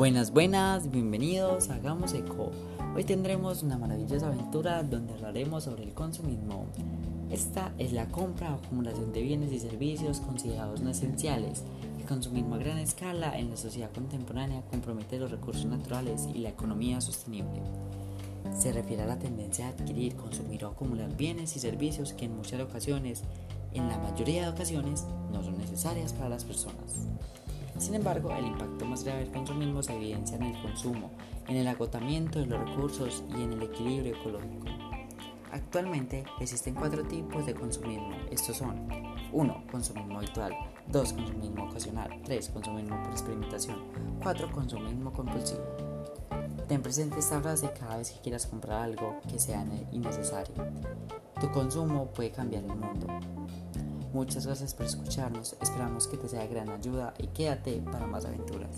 Buenas, buenas, bienvenidos a Hagamos Eco. Hoy tendremos una maravillosa aventura donde hablaremos sobre el consumismo. Esta es la compra o acumulación de bienes y servicios considerados no esenciales. El consumismo a gran escala en la sociedad contemporánea compromete los recursos naturales y la economía sostenible. Se refiere a la tendencia a adquirir, consumir o acumular bienes y servicios que en muchas ocasiones, en la mayoría de ocasiones, no son necesarias para las personas. Sin embargo, el impacto más grave del consumismo se evidencia en el consumo, en el agotamiento de los recursos y en el equilibrio ecológico. Actualmente existen cuatro tipos de consumismo. Estos son 1. Consumismo habitual 2. Consumismo ocasional 3. Consumismo por experimentación 4. Consumismo compulsivo Ten presente esta frase cada vez que quieras comprar algo que sea innecesario. Tu consumo puede cambiar el mundo. Muchas gracias por escucharnos, esperamos que te sea de gran ayuda y quédate para más aventuras.